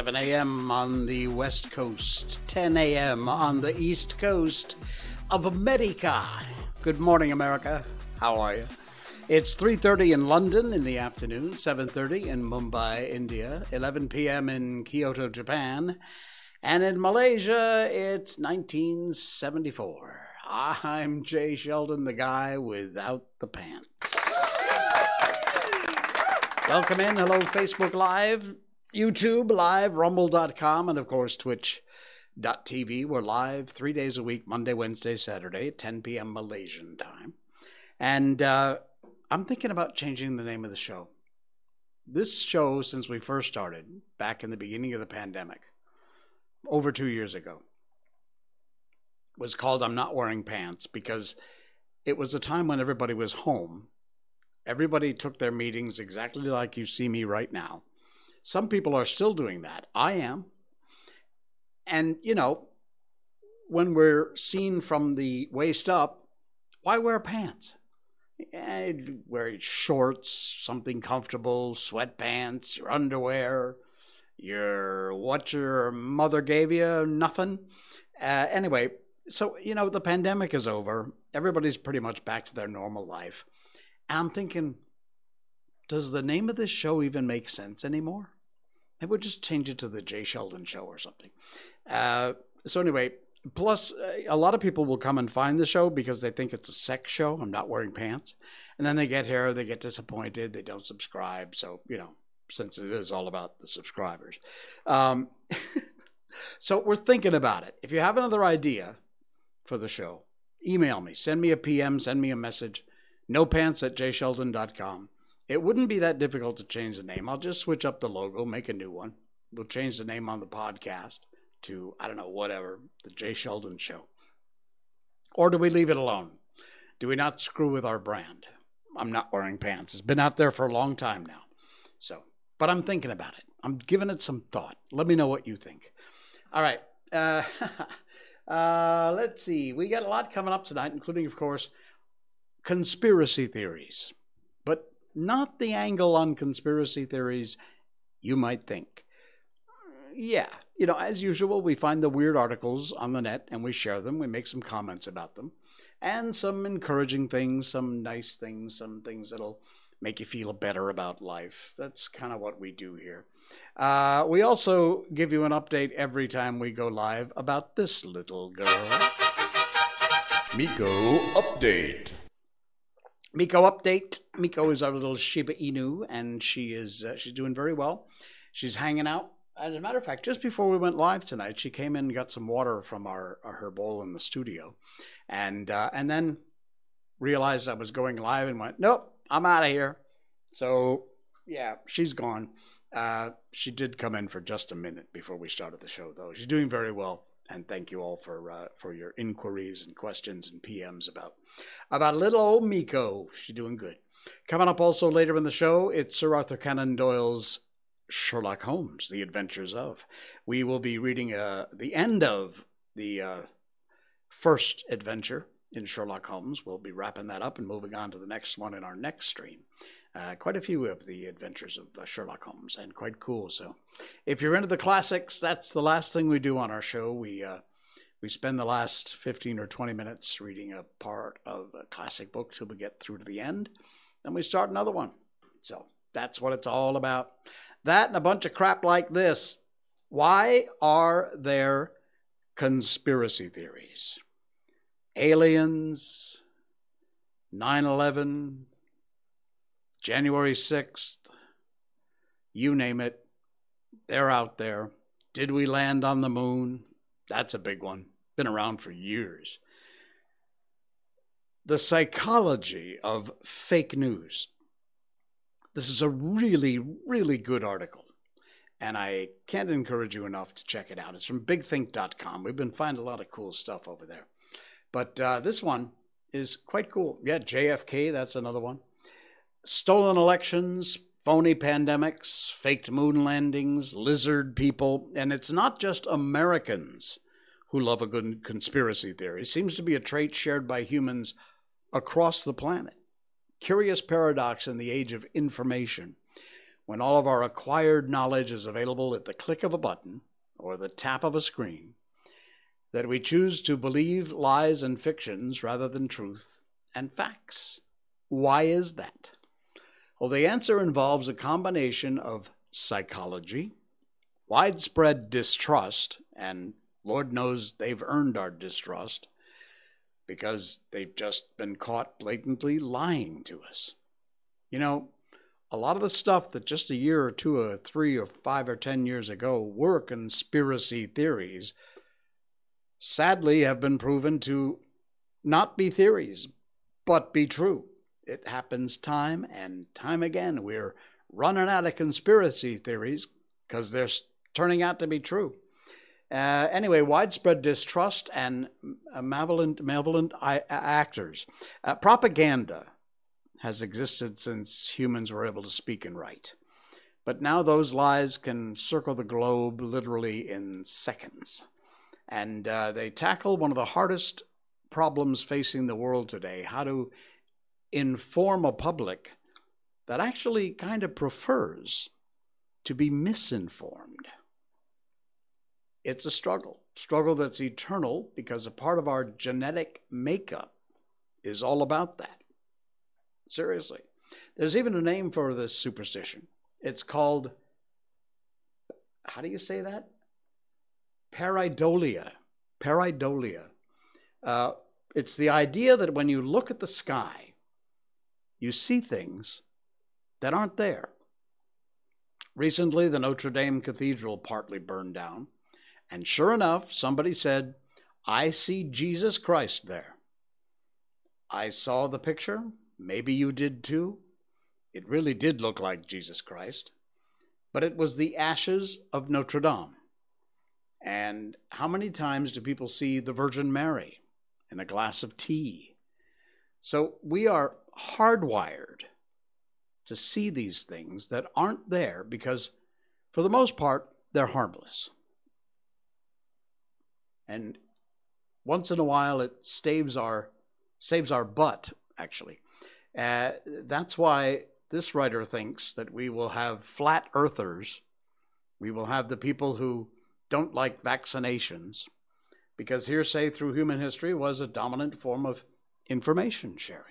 7 a.m. on the West Coast, 10 a.m. on the East Coast of America. Good morning, America. How are you? It's 3:30 in London in the afternoon, 7:30 in Mumbai, India, 11 p.m. in Kyoto, Japan, and in Malaysia it's 1974. I'm Jay Sheldon, the guy without the pants. Welcome in. Hello, Facebook Live, YouTube Live, Rumble.com, and of course, Twitch.tv. We're live three days a week Monday, Wednesday, Saturday at 10 p.m. Malaysian time. And uh, I'm thinking about changing the name of the show. This show, since we first started back in the beginning of the pandemic, over two years ago, was called I'm Not Wearing Pants because it was a time when everybody was home Everybody took their meetings exactly like you see me right now. Some people are still doing that. I am. And, you know, when we're seen from the waist up, why wear pants? Eh, wear shorts, something comfortable, sweatpants, your underwear, your what your mother gave you, nothing. Uh, anyway, so, you know, the pandemic is over. Everybody's pretty much back to their normal life. And I'm thinking, does the name of this show even make sense anymore? Maybe we'll just change it to the Jay Sheldon Show or something. Uh, so anyway, plus a lot of people will come and find the show because they think it's a sex show. I'm not wearing pants, and then they get here, they get disappointed, they don't subscribe. So you know, since it is all about the subscribers, um, so we're thinking about it. If you have another idea for the show, email me, send me a PM, send me a message nopants at jsheldon.com. It wouldn't be that difficult to change the name. I'll just switch up the logo, make a new one. We'll change the name on the podcast to, I don't know, whatever, the Jay Sheldon Show. Or do we leave it alone? Do we not screw with our brand? I'm not wearing pants. It's been out there for a long time now. So, but I'm thinking about it. I'm giving it some thought. Let me know what you think. All right. Uh, uh, let's see. We got a lot coming up tonight, including, of course, conspiracy theories, but not the angle on conspiracy theories you might think. Yeah, you know, as usual, we find the weird articles on the net and we share them, we make some comments about them, and some encouraging things, some nice things, some things that'll make you feel better about life. That's kind of what we do here. Uh, we also give you an update every time we go live about this little girl. Miko Update. Miko update. Miko is our little Shiba Inu, and she is uh, she's doing very well. She's hanging out. As a matter of fact, just before we went live tonight, she came in and got some water from our, our her bowl in the studio, and uh, and then realized I was going live and went, nope, I'm out of here. So yeah, she's gone. Uh, she did come in for just a minute before we started the show, though. She's doing very well and thank you all for uh, for your inquiries and questions and PMs about about little old Miko. She's doing good. Coming up also later in the show, it's Sir Arthur Conan Doyle's Sherlock Holmes: The Adventures of. We will be reading uh, the end of the uh, first adventure in Sherlock Holmes. We'll be wrapping that up and moving on to the next one in our next stream uh, quite a few of the adventures of uh, Sherlock Holmes, and quite cool. So, if you're into the classics, that's the last thing we do on our show. We uh, we spend the last 15 or 20 minutes reading a part of a classic book till we get through to the end, then we start another one. So that's what it's all about. That and a bunch of crap like this. Why are there conspiracy theories? Aliens, 9 11, January 6th, you name it, they're out there. Did we land on the moon? That's a big one. Been around for years. The psychology of fake news. This is a really, really good article, and I can't encourage you enough to check it out. It's from bigthink.com. We've been finding a lot of cool stuff over there. But uh, this one is quite cool. Yeah, JFK, that's another one stolen elections, phony pandemics, faked moon landings, lizard people, and it's not just Americans who love a good conspiracy theory. It seems to be a trait shared by humans across the planet. Curious paradox in the age of information. when all of our acquired knowledge is available at the click of a button or the tap of a screen, that we choose to believe lies and fictions rather than truth and facts. Why is that? Well, the answer involves a combination of psychology, widespread distrust, and Lord knows they've earned our distrust because they've just been caught blatantly lying to us. You know, a lot of the stuff that just a year or two or three or five or ten years ago were conspiracy theories sadly have been proven to not be theories, but be true. It happens time and time again. We're running out of conspiracy theories because they're turning out to be true. Uh, anyway, widespread distrust and malevolent, malevolent actors. Uh, propaganda has existed since humans were able to speak and write. But now those lies can circle the globe literally in seconds. And uh, they tackle one of the hardest problems facing the world today how to inform a public that actually kind of prefers to be misinformed. It's a struggle, struggle that's eternal because a part of our genetic makeup is all about that. Seriously. There's even a name for this superstition. It's called, how do you say that? Pareidolia. Pareidolia. Uh, it's the idea that when you look at the sky, you see things that aren't there. Recently, the Notre Dame Cathedral partly burned down, and sure enough, somebody said, I see Jesus Christ there. I saw the picture. Maybe you did too. It really did look like Jesus Christ, but it was the ashes of Notre Dame. And how many times do people see the Virgin Mary in a glass of tea? So we are hardwired to see these things that aren't there because, for the most part, they're harmless. And once in a while, it saves our saves our butt. Actually, uh, that's why this writer thinks that we will have flat earthers. We will have the people who don't like vaccinations, because hearsay through human history was a dominant form of information sharing.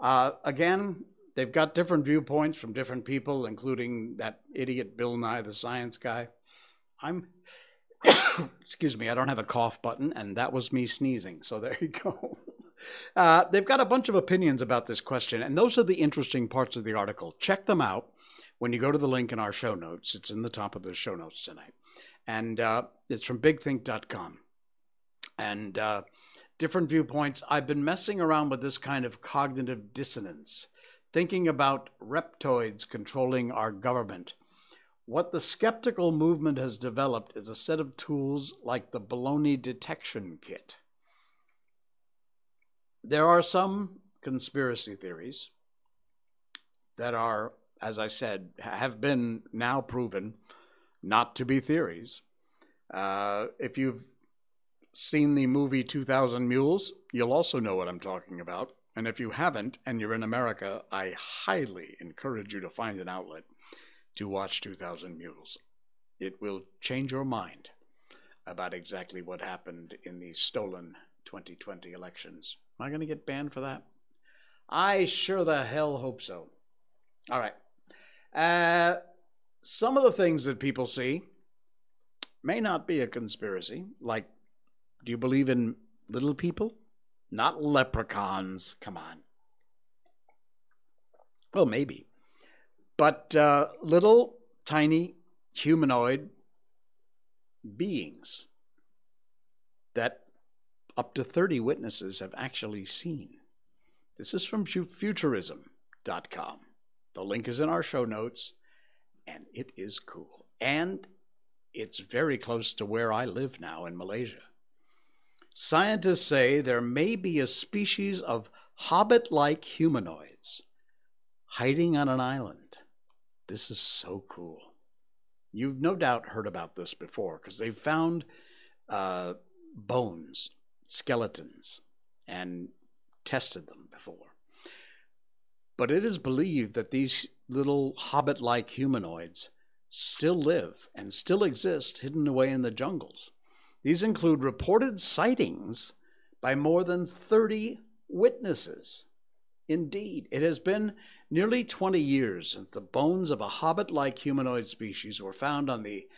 Uh, again, they've got different viewpoints from different people, including that idiot Bill Nye, the science guy. I'm, excuse me, I don't have a cough button, and that was me sneezing. So there you go. Uh, they've got a bunch of opinions about this question, and those are the interesting parts of the article. Check them out when you go to the link in our show notes. It's in the top of the show notes tonight. And uh, it's from bigthink.com. And uh, different viewpoints. I've been messing around with this kind of cognitive dissonance, thinking about reptoids controlling our government. What the skeptical movement has developed is a set of tools like the baloney detection kit. There are some conspiracy theories that are, as I said, have been now proven not to be theories. Uh, if you've seen the movie 2000 Mules, you'll also know what I'm talking about. And if you haven't and you're in America, I highly encourage you to find an outlet to watch 2000 Mules. It will change your mind about exactly what happened in the stolen 2020 elections. Am I going to get banned for that? I sure the hell hope so. All right. Uh, some of the things that people see may not be a conspiracy. Like, do you believe in little people? Not leprechauns. Come on. Well, maybe. But uh, little, tiny, humanoid beings that up to 30 witnesses have actually seen. This is from futurism.com. The link is in our show notes, and it is cool. And it's very close to where I live now in Malaysia. Scientists say there may be a species of hobbit like humanoids hiding on an island. This is so cool. You've no doubt heard about this before because they've found uh, bones skeletons and tested them before. But it is believed that these little hobbit like humanoids still live and still exist hidden away in the jungles. These include reported sightings by more than 30 witnesses. Indeed, it has been nearly 20 years since the bones of a hobbit like humanoid species were found on the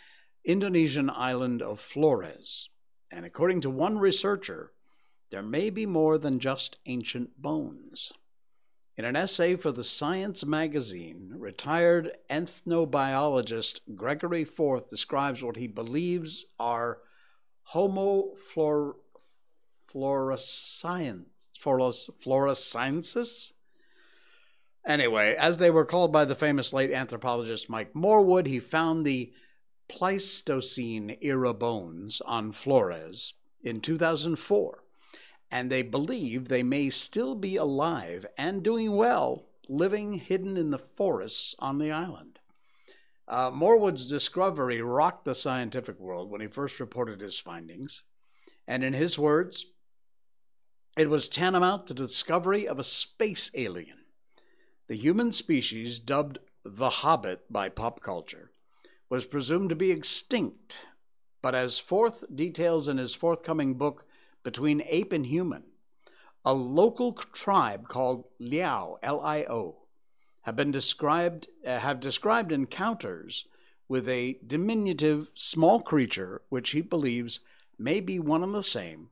Indonesian island of Flores. And according to one researcher, there may be more than just ancient bones. In an essay for the Science magazine, retired ethnobiologist Gregory Forth describes what he believes are Homo flor- floresiensis. Anyway, as they were called by the famous late anthropologist Mike Morwood, he found the Pleistocene era bones on Flores in 2004 and they believe they may still be alive and doing well, living hidden in the forests on the island. Uh, Morwood's discovery rocked the scientific world when he first reported his findings, and in his words, it was tantamount to the discovery of a space alien. The human species, dubbed the Hobbit by pop culture, was presumed to be extinct, but as Forth details in his forthcoming book, between ape and human. A local tribe called Lio, L-I-O, have been described uh, have described encounters with a diminutive small creature which he believes may be one and the same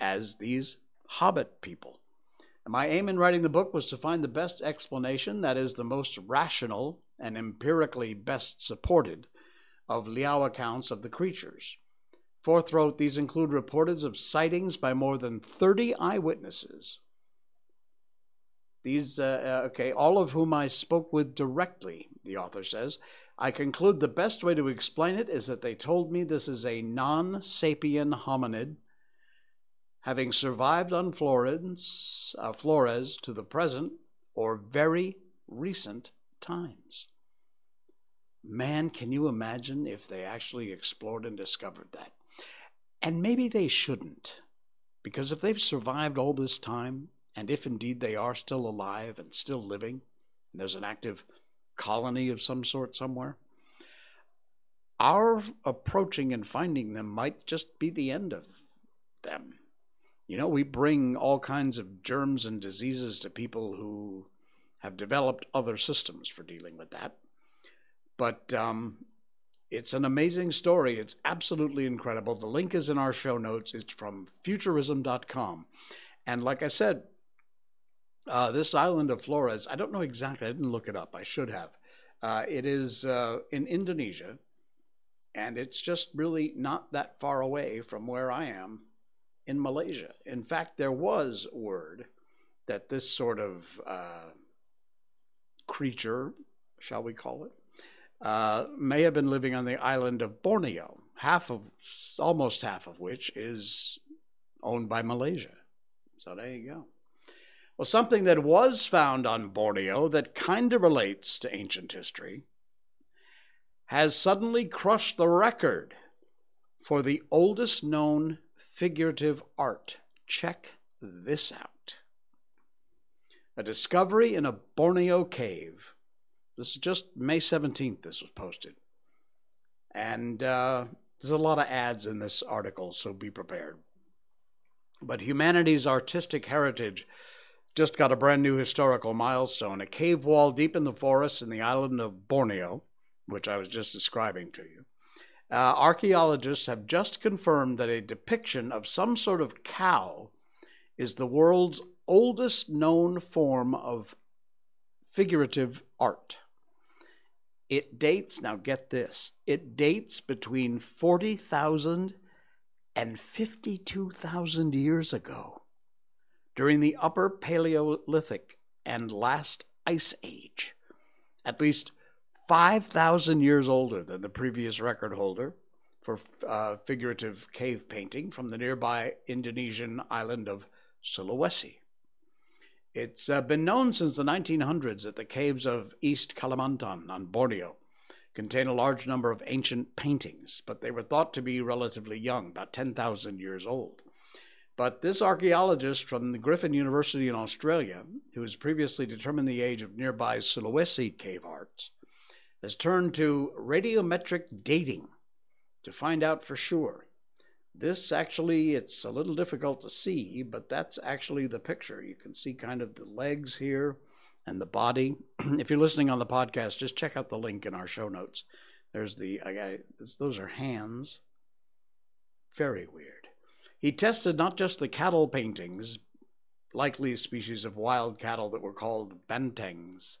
as these hobbit people. And my aim in writing the book was to find the best explanation that is the most rational and empirically best supported of Lio accounts of the creatures. Forth wrote these include reports of sightings by more than 30 eyewitnesses. These, uh, uh, okay, all of whom I spoke with directly, the author says. I conclude the best way to explain it is that they told me this is a non sapien hominid, having survived on Florence, uh, Flores to the present or very recent times. Man, can you imagine if they actually explored and discovered that? And maybe they shouldn't, because if they've survived all this time, and if indeed they are still alive and still living, and there's an active colony of some sort somewhere, our approaching and finding them might just be the end of them. You know, we bring all kinds of germs and diseases to people who have developed other systems for dealing with that. But um, it's an amazing story. It's absolutely incredible. The link is in our show notes. It's from futurism.com. And like I said, uh, this island of Flores, I don't know exactly, I didn't look it up. I should have. Uh, it is uh, in Indonesia, and it's just really not that far away from where I am in Malaysia. In fact, there was word that this sort of uh, creature, shall we call it, uh, may have been living on the island of Borneo, half of, almost half of which is owned by Malaysia. So there you go. Well, something that was found on Borneo that kind of relates to ancient history has suddenly crushed the record for the oldest known figurative art. Check this out. A discovery in a Borneo cave this is just May 17th, this was posted. And uh, there's a lot of ads in this article, so be prepared. But humanity's artistic heritage just got a brand new historical milestone a cave wall deep in the forest in the island of Borneo, which I was just describing to you. Uh, archaeologists have just confirmed that a depiction of some sort of cow is the world's oldest known form of figurative art. It dates, now get this, it dates between 40,000 and 52,000 years ago, during the Upper Paleolithic and Last Ice Age, at least 5,000 years older than the previous record holder for uh, figurative cave painting from the nearby Indonesian island of Sulawesi. It's uh, been known since the 1900s that the caves of East Kalimantan on Borneo contain a large number of ancient paintings, but they were thought to be relatively young, about 10,000 years old. But this archaeologist from the Griffith University in Australia, who has previously determined the age of nearby Sulawesi cave hearts, has turned to radiometric dating to find out for sure. This actually, it's a little difficult to see, but that's actually the picture. You can see kind of the legs here and the body. if you're listening on the podcast, just check out the link in our show notes. There's the, I, those are hands. Very weird. He tested not just the cattle paintings, likely species of wild cattle that were called bantengs,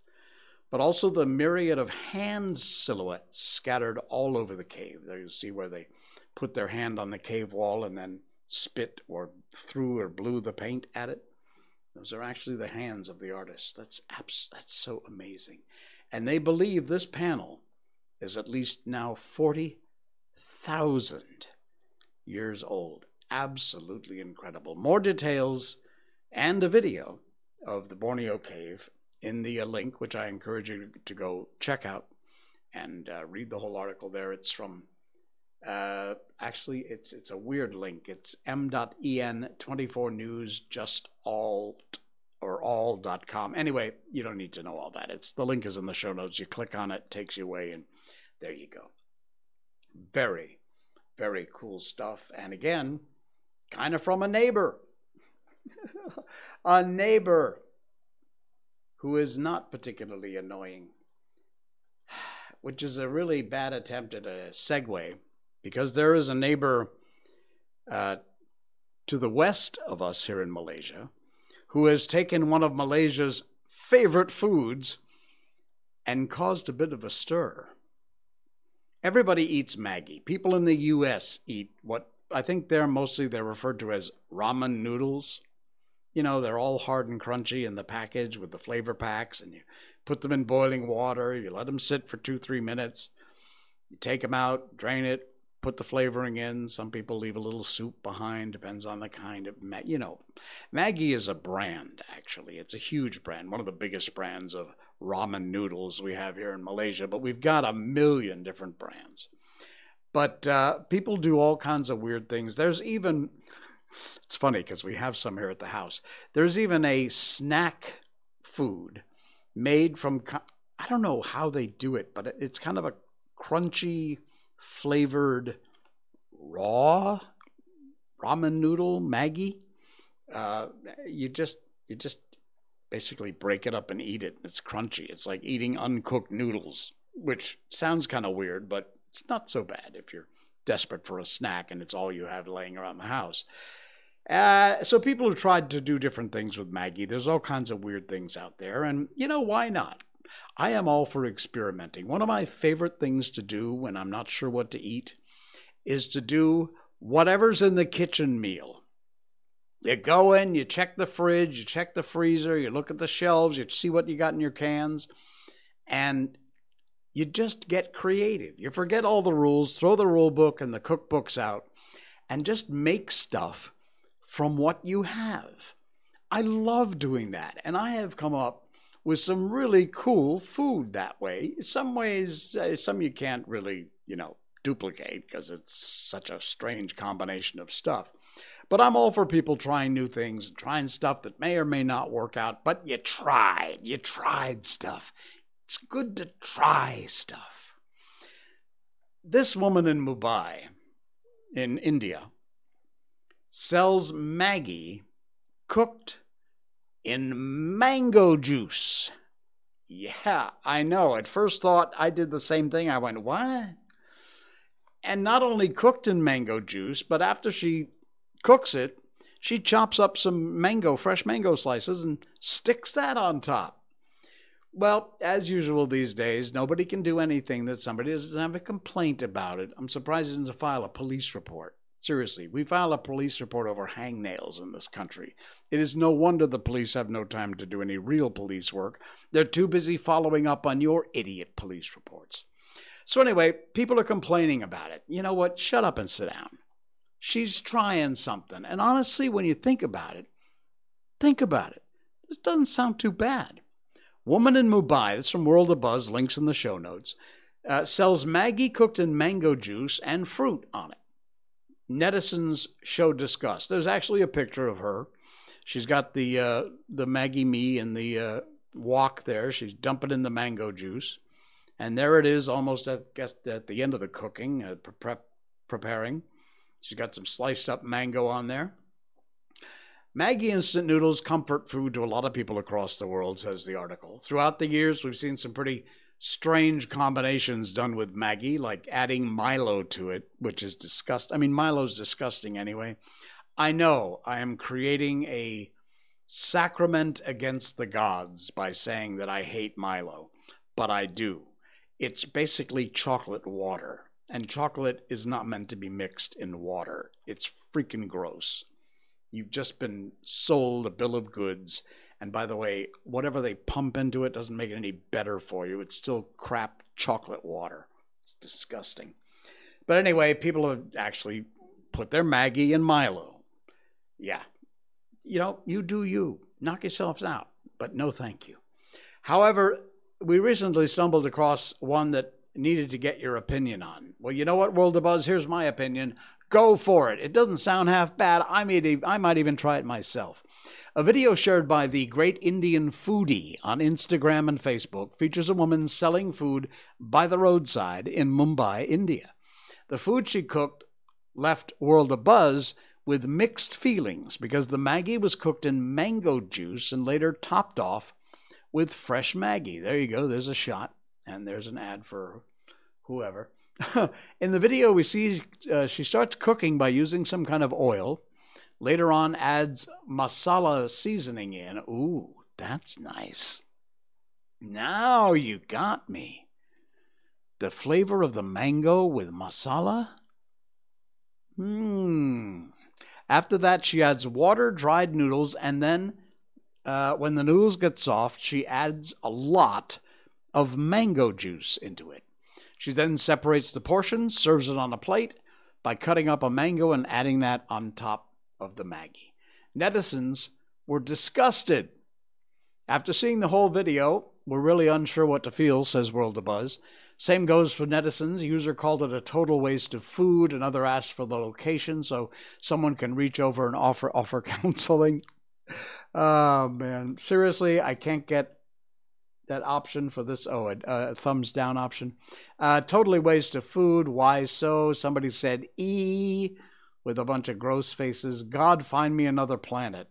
but also the myriad of hand silhouettes scattered all over the cave. There you see where they put their hand on the cave wall and then spit or threw or blew the paint at it. Those are actually the hands of the artist. That's abs- that's so amazing. And they believe this panel is at least now 40,000 years old. Absolutely incredible. More details and a video of the Borneo cave in the uh, link, which I encourage you to go check out and uh, read the whole article there. It's from uh, actually it's it's a weird link. It's m.en 24 news just all or all.com. Anyway, you don't need to know all that. It's the link is in the show notes. You click on it, takes you away, and there you go. Very, very cool stuff. And again, kind of from a neighbor. a neighbor who is not particularly annoying, which is a really bad attempt at a segue because there is a neighbor uh, to the west of us here in Malaysia who has taken one of Malaysia's favorite foods and caused a bit of a stir. Everybody eats Maggi. People in the US eat what I think they're mostly they're referred to as ramen noodles. You know, they're all hard and crunchy in the package with the flavor packs and you put them in boiling water, you let them sit for 2-3 minutes. You take them out, drain it, put the flavoring in. Some people leave a little soup behind, depends on the kind of, you know. Maggi is a brand, actually. It's a huge brand, one of the biggest brands of ramen noodles we have here in Malaysia, but we've got a million different brands. But uh, people do all kinds of weird things. There's even, it's funny because we have some here at the house. There's even a snack food made from, I don't know how they do it, but it's kind of a crunchy, flavored raw ramen noodle Maggi. Uh, you just you just basically break it up and eat it. It's crunchy. It's like eating uncooked noodles, which sounds kind of weird, but it's not so bad if you're desperate for a snack and it's all you have laying around the house. Uh, so people have tried to do different things with Maggi. There's all kinds of weird things out there, and you know why not? I am all for experimenting. One of my favorite things to do when I'm not sure what to eat is to do whatever's in the kitchen meal. You go in, you check the fridge, you check the freezer, you look at the shelves, you see what you got in your cans, and you just get creative. You forget all the rules, throw the rule book and the cookbooks out, and just make stuff from what you have. I love doing that, and I have come up with some really cool food that way. Some ways, uh, some you can't really, you know, duplicate because it's such a strange combination of stuff. But I'm all for people trying new things, trying stuff that may or may not work out, but you tried. You tried stuff. It's good to try stuff. This woman in Mumbai, in India, sells Maggi cooked in mango juice. Yeah, I know. At first thought, I did the same thing. I went, what? And not only cooked in mango juice, but after she cooks it, she chops up some mango, fresh mango slices, and sticks that on top. Well, as usual these days, nobody can do anything that somebody doesn't have a complaint about it. I'm surprised it didn't file a police report. Seriously, we file a police report over hangnails in this country. It is no wonder the police have no time to do any real police work. They're too busy following up on your idiot police reports. So, anyway, people are complaining about it. You know what? Shut up and sit down. She's trying something. And honestly, when you think about it, think about it. This doesn't sound too bad. Woman in Mumbai, this from World of Buzz, links in the show notes, uh, sells Maggi cooked in mango juice and fruit on it. netizens show disgust. There's actually a picture of her. She's got the uh, the Maggi Mee in the uh, wok there. She's dumping in the mango juice, and there it is, almost at guess at the end of the cooking, uh, pre- preparing. She's got some sliced up mango on there. Maggi instant noodles comfort food to a lot of people across the world, says the article. Throughout the years, we've seen some pretty strange combinations done with Maggi, like adding Milo to it, which is disgusting. I mean, Milo's disgusting anyway. I know I am creating a sacrament against the gods by saying that I hate Milo, but I do. It's basically chocolate water, and chocolate is not meant to be mixed in water. It's freaking gross. You've just been sold a bill of goods and by the way, whatever they pump into it doesn't make it any better for you. It's still crap chocolate water. It's disgusting. But anyway, people have actually put their Maggi in Milo. Yeah. You know, you do you. Knock yourselves out. But no thank you. However, we recently stumbled across one that needed to get your opinion on. Well, you know what, World of Buzz? Here's my opinion. Go for it. It doesn't sound half bad. I, may, I might even try it myself. A video shared by the Great Indian Foodie on Instagram and Facebook features a woman selling food by the roadside in Mumbai, India. The food she cooked left World of Buzz with mixed feelings because the Maggi was cooked in mango juice and later topped off with fresh Maggi. There you go, there's a shot, and there's an ad for whoever. in the video, we see uh, she starts cooking by using some kind of oil Later on, adds masala seasoning in. Ooh, that's nice. Now you got me. The flavor of the mango with masala? Hmm. After that, she adds water, dried noodles, and then uh, when the noodles get soft, she adds a lot of mango juice into it. She then separates the portions, serves it on a plate by cutting up a mango and adding that on top of the Maggi. Netizens were disgusted. After seeing the whole video, we're really unsure what to feel, says World of Buzz. Same goes for netizens. user called it a total waste of food. Another asked for the location so someone can reach over and offer offer counseling. Oh man, seriously, I can't get that option for this. Oh, a, a thumbs down option. Uh, totally waste of food. Why so? Somebody said E with a bunch of gross faces. God, find me another planet.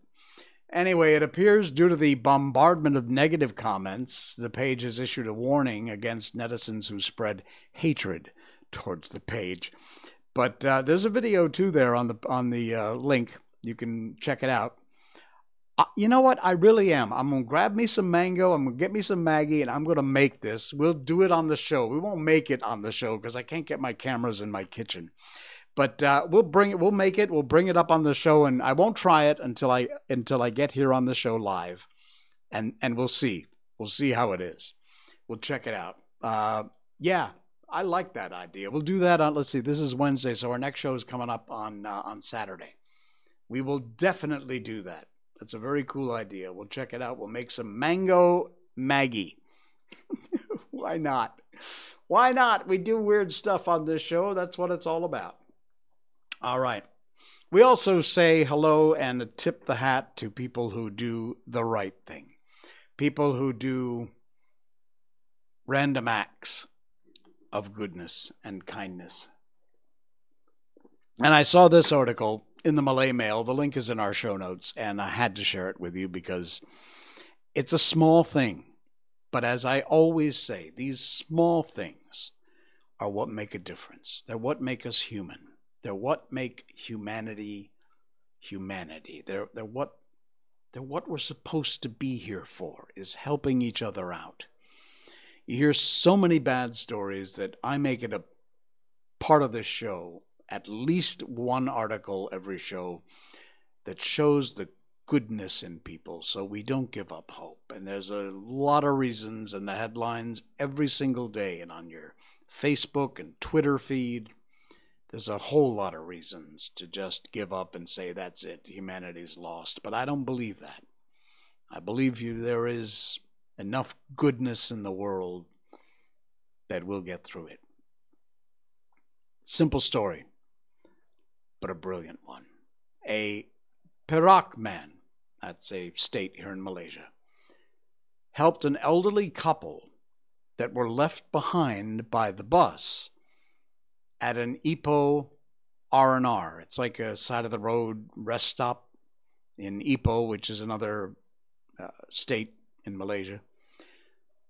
Anyway, it appears due to the bombardment of negative comments, the page has issued a warning against netizens who spread hatred towards the page. But uh, there's a video too there on the on the uh, link. You can check it out. You know what? I really am. I'm gonna grab me some mango. I'm gonna get me some Maggi, and I'm gonna make this. We'll do it on the show. We won't make it on the show because I can't get my cameras in my kitchen. But uh, we'll bring it. We'll make it. We'll bring it up on the show, and I won't try it until I until I get here on the show live, and and we'll see. We'll see how it is. We'll check it out. Uh, yeah, I like that idea. We'll do that on. Let's see. This is Wednesday, so our next show is coming up on uh, on Saturday. We will definitely do that. That's a very cool idea. We'll check it out. We'll make some mango Maggi. Why not? Why not? We do weird stuff on this show. That's what it's all about. All right. We also say hello and tip the hat to people who do the right thing, people who do random acts of goodness and kindness. And I saw this article in the Malay Mail. The link is in our show notes, and I had to share it with you because it's a small thing. But as I always say, these small things are what make a difference. They're what make us human. They're what make humanity humanity. They're they're what they're what we're supposed to be here for is helping each other out. You hear so many bad stories that I make it a part of this show, at least one article every show that shows the goodness in people so we don't give up hope. And there's a lot of reasons in the headlines every single day and on your Facebook and Twitter feed, there's a whole lot of reasons to just give up and say that's it, humanity's lost. But I don't believe that. I believe you there is enough goodness in the world that we'll get through it. Simple story. But a brilliant one. A Perak man, that's a state here in Malaysia, helped an elderly couple that were left behind by the bus at an Ipoh R&R. It's like a side of the road rest stop in Ipoh, which is another uh, state in Malaysia.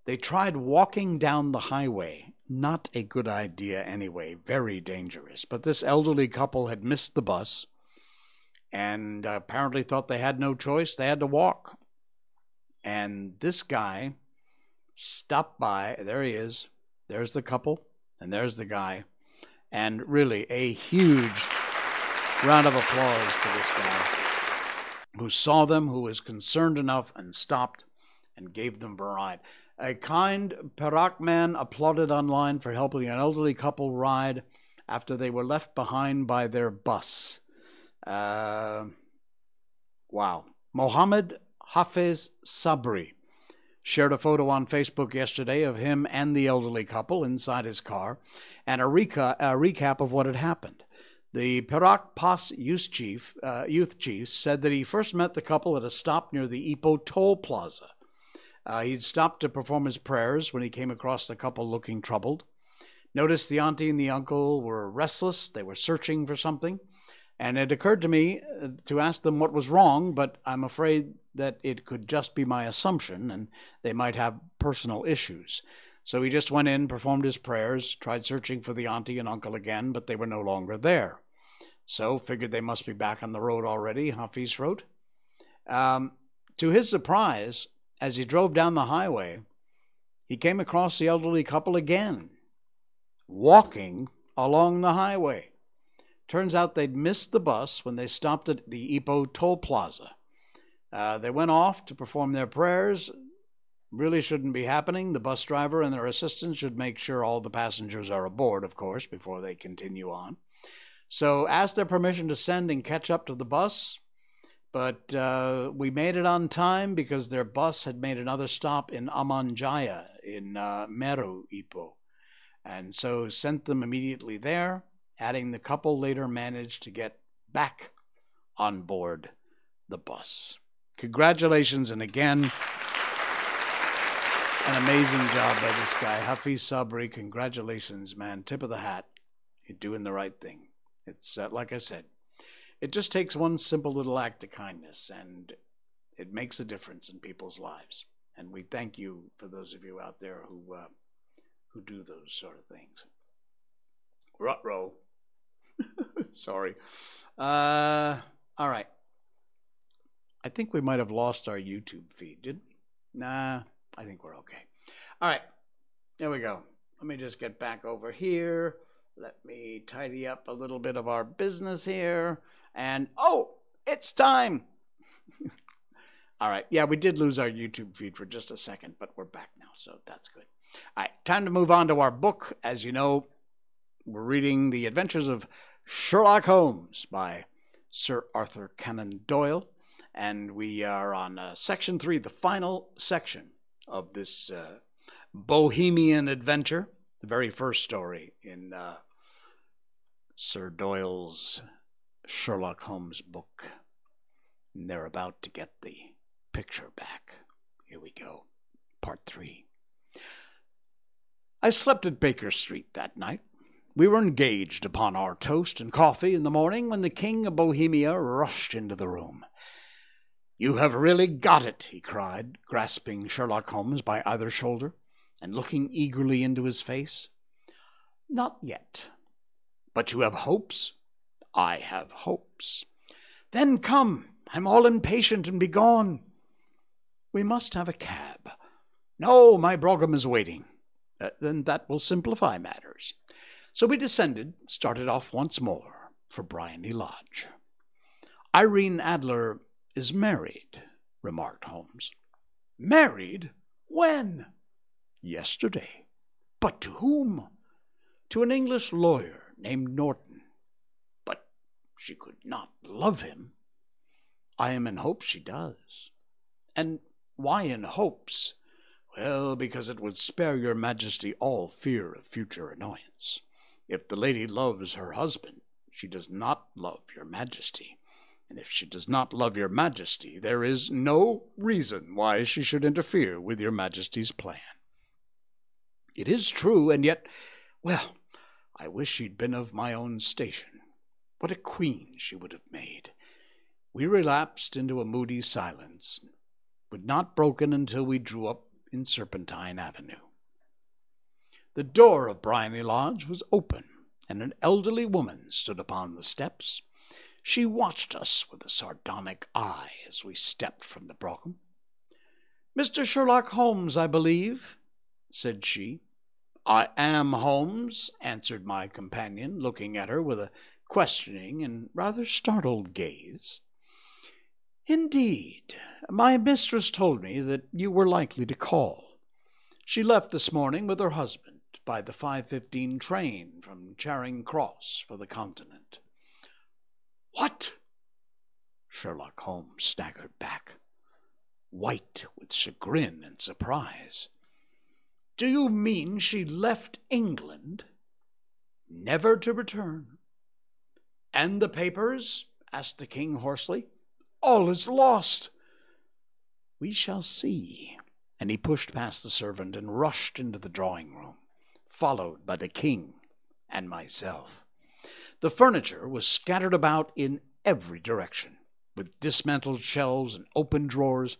They tried walking down the highway. Not a good idea anyway, very dangerous. But this elderly couple had missed the bus and apparently thought they had no choice. They had to walk. And this guy stopped by. There he is. There's the couple, and there's the guy. And really, a huge round of applause to this guy who saw them, who was concerned enough and stopped and gave them a ride. A kind Perak man applauded online for helping an elderly couple ride after they were left behind by their bus. Uh, wow. Mohammed Hafiz Sabri shared a photo on Facebook yesterday of him and the elderly couple inside his car and a, reca- a recap of what had happened. The Perak PAS youth chief, uh, youth chief said that he first met the couple at a stop near the Ipoh toll plaza. Uh, he'd stopped to perform his prayers when he came across the couple looking troubled. Noticed the auntie and the uncle were restless. They were searching for something. And it occurred to me uh, to ask them what was wrong, but I'm afraid that it could just be my assumption and they might have personal issues. So he just went in, performed his prayers, tried searching for the auntie and uncle again, but they were no longer there. So figured they must be back on the road already, Hafiz wrote. Um, to his surprise, as he drove down the highway, he came across the elderly couple again, walking along the highway. Turns out they'd missed the bus when they stopped at the Ipoh toll plaza. Uh, they went off to perform their prayers. Really shouldn't be happening. The bus driver and their assistant should make sure all the passengers are aboard, of course, before they continue on. So asked their permission to send and catch up to the bus. But uh, we made it on time because their bus had made another stop in Amanjaya in uh, Meru, Ipoh. And so sent them immediately there, adding the couple later managed to get back on board the bus. Congratulations, and again, an amazing job by this guy. Hafiz Sabri, congratulations, man. Tip of the hat. You're doing the right thing. It's uh, like I said, it just takes one simple little act of kindness and it makes a difference in people's lives. And we thank you for those of you out there who uh, who do those sort of things. Rutro. Sorry. Uh, all right. I think we might have lost our YouTube feed, did we? Nah, I think we're okay. All right. There we go. Let me just get back over here. Let me tidy up a little bit of our business here and oh, it's time. All right. Yeah, we did lose our YouTube feed for just a second, but we're back now, so that's good. All right, time to move on to our book. As you know, we're reading The Adventures of Sherlock Holmes by Sir Arthur Conan Doyle, and we are on uh, section three, the final section of this uh, Bohemian adventure, the very first story in uh, Sir Doyle's Sherlock Holmes book. And they're about to get the picture back. Here we go. Part three. I slept at Baker Street that night. We were engaged upon our toast and coffee in the morning when the King of Bohemia rushed into the room. You have really got it, he cried, grasping Sherlock Holmes by either shoulder and looking eagerly into his face. Not yet. But you have hopes? I have hopes. Then come, I'm all impatient and begone. We must have a cab. No, my brougham is waiting. Uh, then that will simplify matters. So we descended, started off once more for Briony Lodge. Irene Adler is married, remarked Holmes. Married? When? Yesterday. But to whom? To an English lawyer named Norton. She could not love him. I am in hopes she does. And why in hopes? Well, because it would spare your majesty all fear of future annoyance. If the lady loves her husband, she does not love your majesty. And if she does not love your majesty, there is no reason why she should interfere with your majesty's plan. It is true, and yet, well, I wish she'd been of my own station. What a queen she would have made. We relapsed into a moody silence, but not broken until we drew up in Serpentine Avenue. The door of Briony Lodge was open, and an elderly woman stood upon the steps. She watched us with a sardonic eye as we stepped from the brougham. Mr. Sherlock Holmes, I believe, said she. I am Holmes, answered my companion, looking at her with a questioning and rather startled gaze. Indeed, my mistress told me that you were likely to call. She left this morning with her husband by the 5.15 train from Charing Cross for the Continent. What? Sherlock Holmes staggered back, white with chagrin and surprise. Do you mean she left England, never to return? And the papers? asked the king hoarsely. All is lost. We shall see. And he pushed past the servant and rushed into the drawing room, followed by the king and myself. The furniture was scattered about in every direction, with dismantled shelves and open drawers,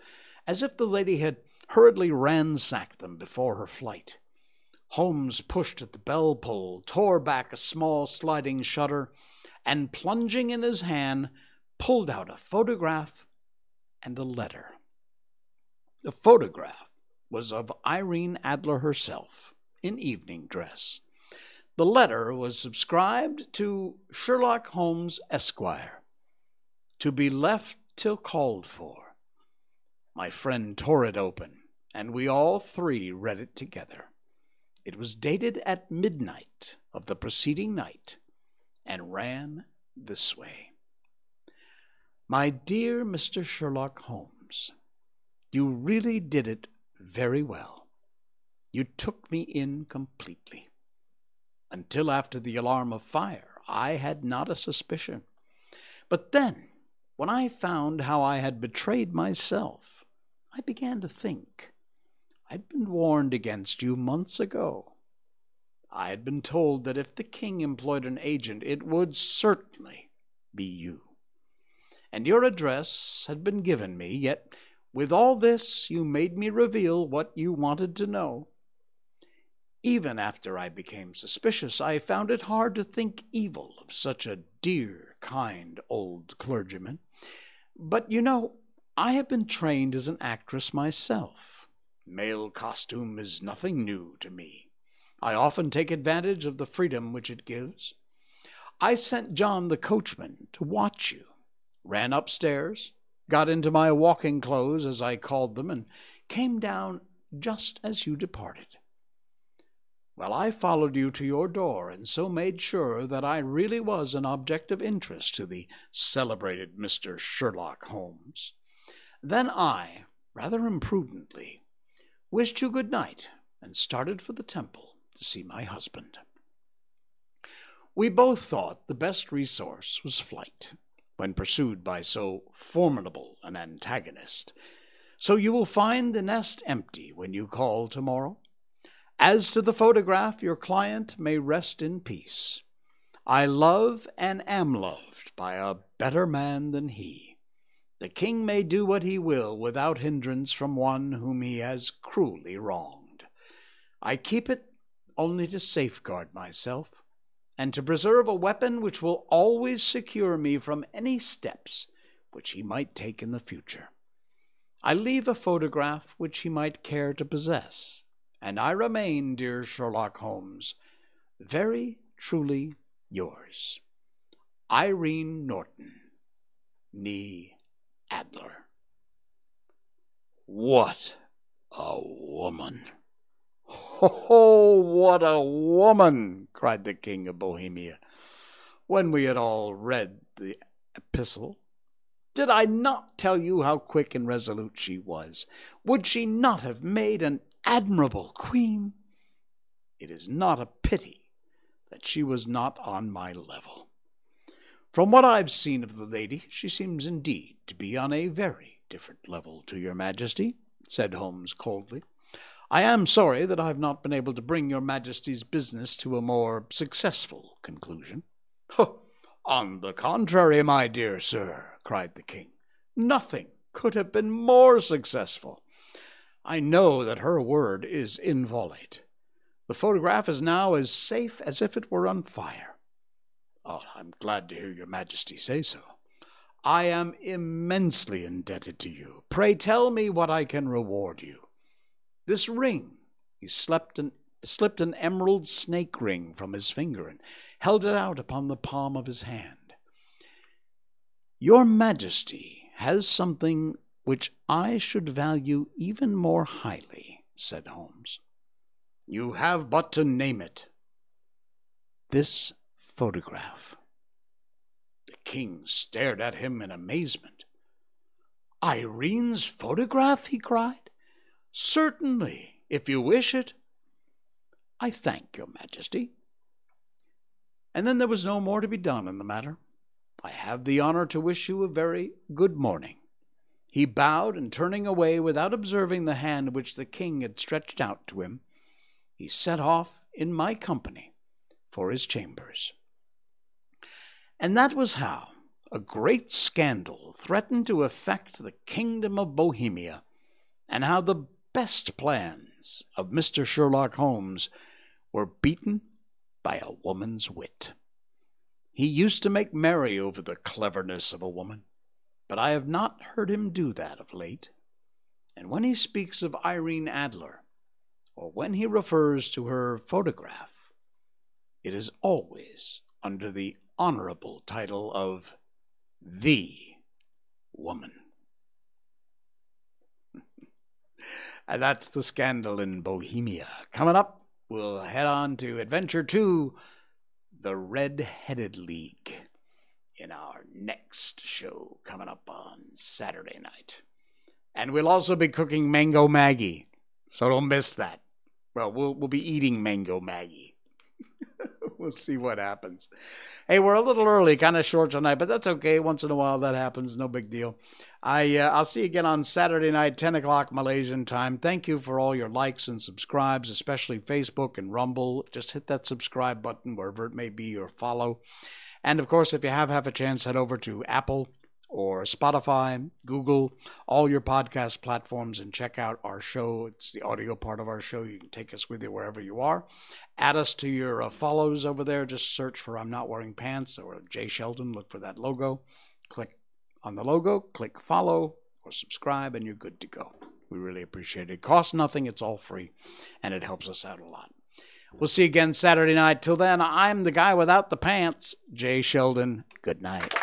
as if the lady had hurriedly ransacked them before her flight. Holmes pushed at the bell pull, tore back a small sliding shutter, and plunging in his hand, pulled out a photograph and a letter. The photograph was of Irene Adler herself, in evening dress. The letter was subscribed to Sherlock Holmes, Esquire, to be left till called for. My friend tore it open, and we all three read it together. It was dated at midnight of the preceding night, and ran this way My dear Mr. Sherlock Holmes, you really did it very well. You took me in completely. Until after the alarm of fire, I had not a suspicion. But then, when I found how I had betrayed myself, I began to think. I'd been warned against you months ago. I had been told that if the king employed an agent, it would certainly be you. And your address had been given me, yet with all this you made me reveal what you wanted to know. Even after I became suspicious, I found it hard to think evil of such a dear, kind old clergyman. But you know, I have been trained as an actress myself. Male costume is nothing new to me. I often take advantage of the freedom which it gives. I sent John the coachman to watch you, ran upstairs, got into my walking clothes, as I called them, and came down just as you departed. Well, I followed you to your door, and so made sure that I really was an object of interest to the celebrated Mr. Sherlock Holmes. Then I, rather imprudently, wished you good night and started for the temple to see my husband. We both thought the best resource was flight when pursued by so formidable an antagonist. So you will find the nest empty when you call tomorrow. As to the photograph, your client may rest in peace. I love and am loved by a better man than he. The king may do what he will without hindrance from one whom he has cruelly wronged. I keep it only to safeguard myself, and to preserve a weapon which will always secure me from any steps which he might take in the future. I leave a photograph which he might care to possess, and I remain, dear Sherlock Holmes, very truly yours, Irene Norton, nee Adler. What a woman! Oh, what a woman! cried the King of Bohemia, when we had all read the epistle. Did I not tell you how quick and resolute she was? Would she not have made an admirable queen? It is not a pity that she was not on my level. From what I've seen of the lady, she seems indeed to be on a very different level to your majesty, said Holmes coldly. I am sorry that I've not been able to bring your majesty's business to a more successful conclusion. On the contrary, my dear sir, cried the king, nothing could have been more successful. I know that her word is inviolate. The photograph is now as safe as if it were on fire. Oh, I'm glad to hear your majesty say so. I am immensely indebted to you. Pray tell me what I can reward you. This ring. He slipped an, slipped an emerald snake ring from his finger and held it out upon the palm of his hand. Your Majesty has something which I should value even more highly, said Holmes. You have but to name it. This photograph. The king stared at him in amazement. Irene's photograph? he cried. Certainly, if you wish it. I thank your majesty. And then there was no more to be done in the matter. I have the honor to wish you a very good morning. He bowed, and turning away without observing the hand which the king had stretched out to him, he set off in my company for his chambers. And that was how a great scandal threatened to affect the kingdom of Bohemia, and how the best plans of Mr. Sherlock Holmes were beaten by a woman's wit. He used to make merry over the cleverness of a woman, but I have not heard him do that of late. And when he speaks of Irene Adler, or when he refers to her photograph, it is always under the honorable title of The Woman. And that's the scandal in Bohemia. Coming up, we'll head on to Adventure 2 The Red Headed League in our next show coming up on Saturday night. And we'll also be cooking Mango Maggi, so don't miss that. Well, we'll, we'll be eating Mango Maggi. We'll see what happens. Hey, we're a little early, kind of short tonight, but that's okay. Once in a while, that happens. No big deal. I uh, I'll see you again on Saturday night, 10 o'clock Malaysian time. Thank you for all your likes and subscribes, especially Facebook and Rumble. Just hit that subscribe button wherever it may be or follow. And of course, if you have have a chance, head over to Apple or Spotify, Google, all your podcast platforms, and check out our show. It's the audio part of our show. You can take us with you wherever you are. Add us to your uh, follows over there. Just search for I'm Not Wearing Pants or Jay Sheldon. Look for that logo. Click on the logo, click follow or subscribe, and you're good to go. We really appreciate it. It costs nothing, it's all free, and it helps us out a lot. We'll see you again Saturday night. Till then, I'm the guy without the pants, Jay Sheldon. Good night.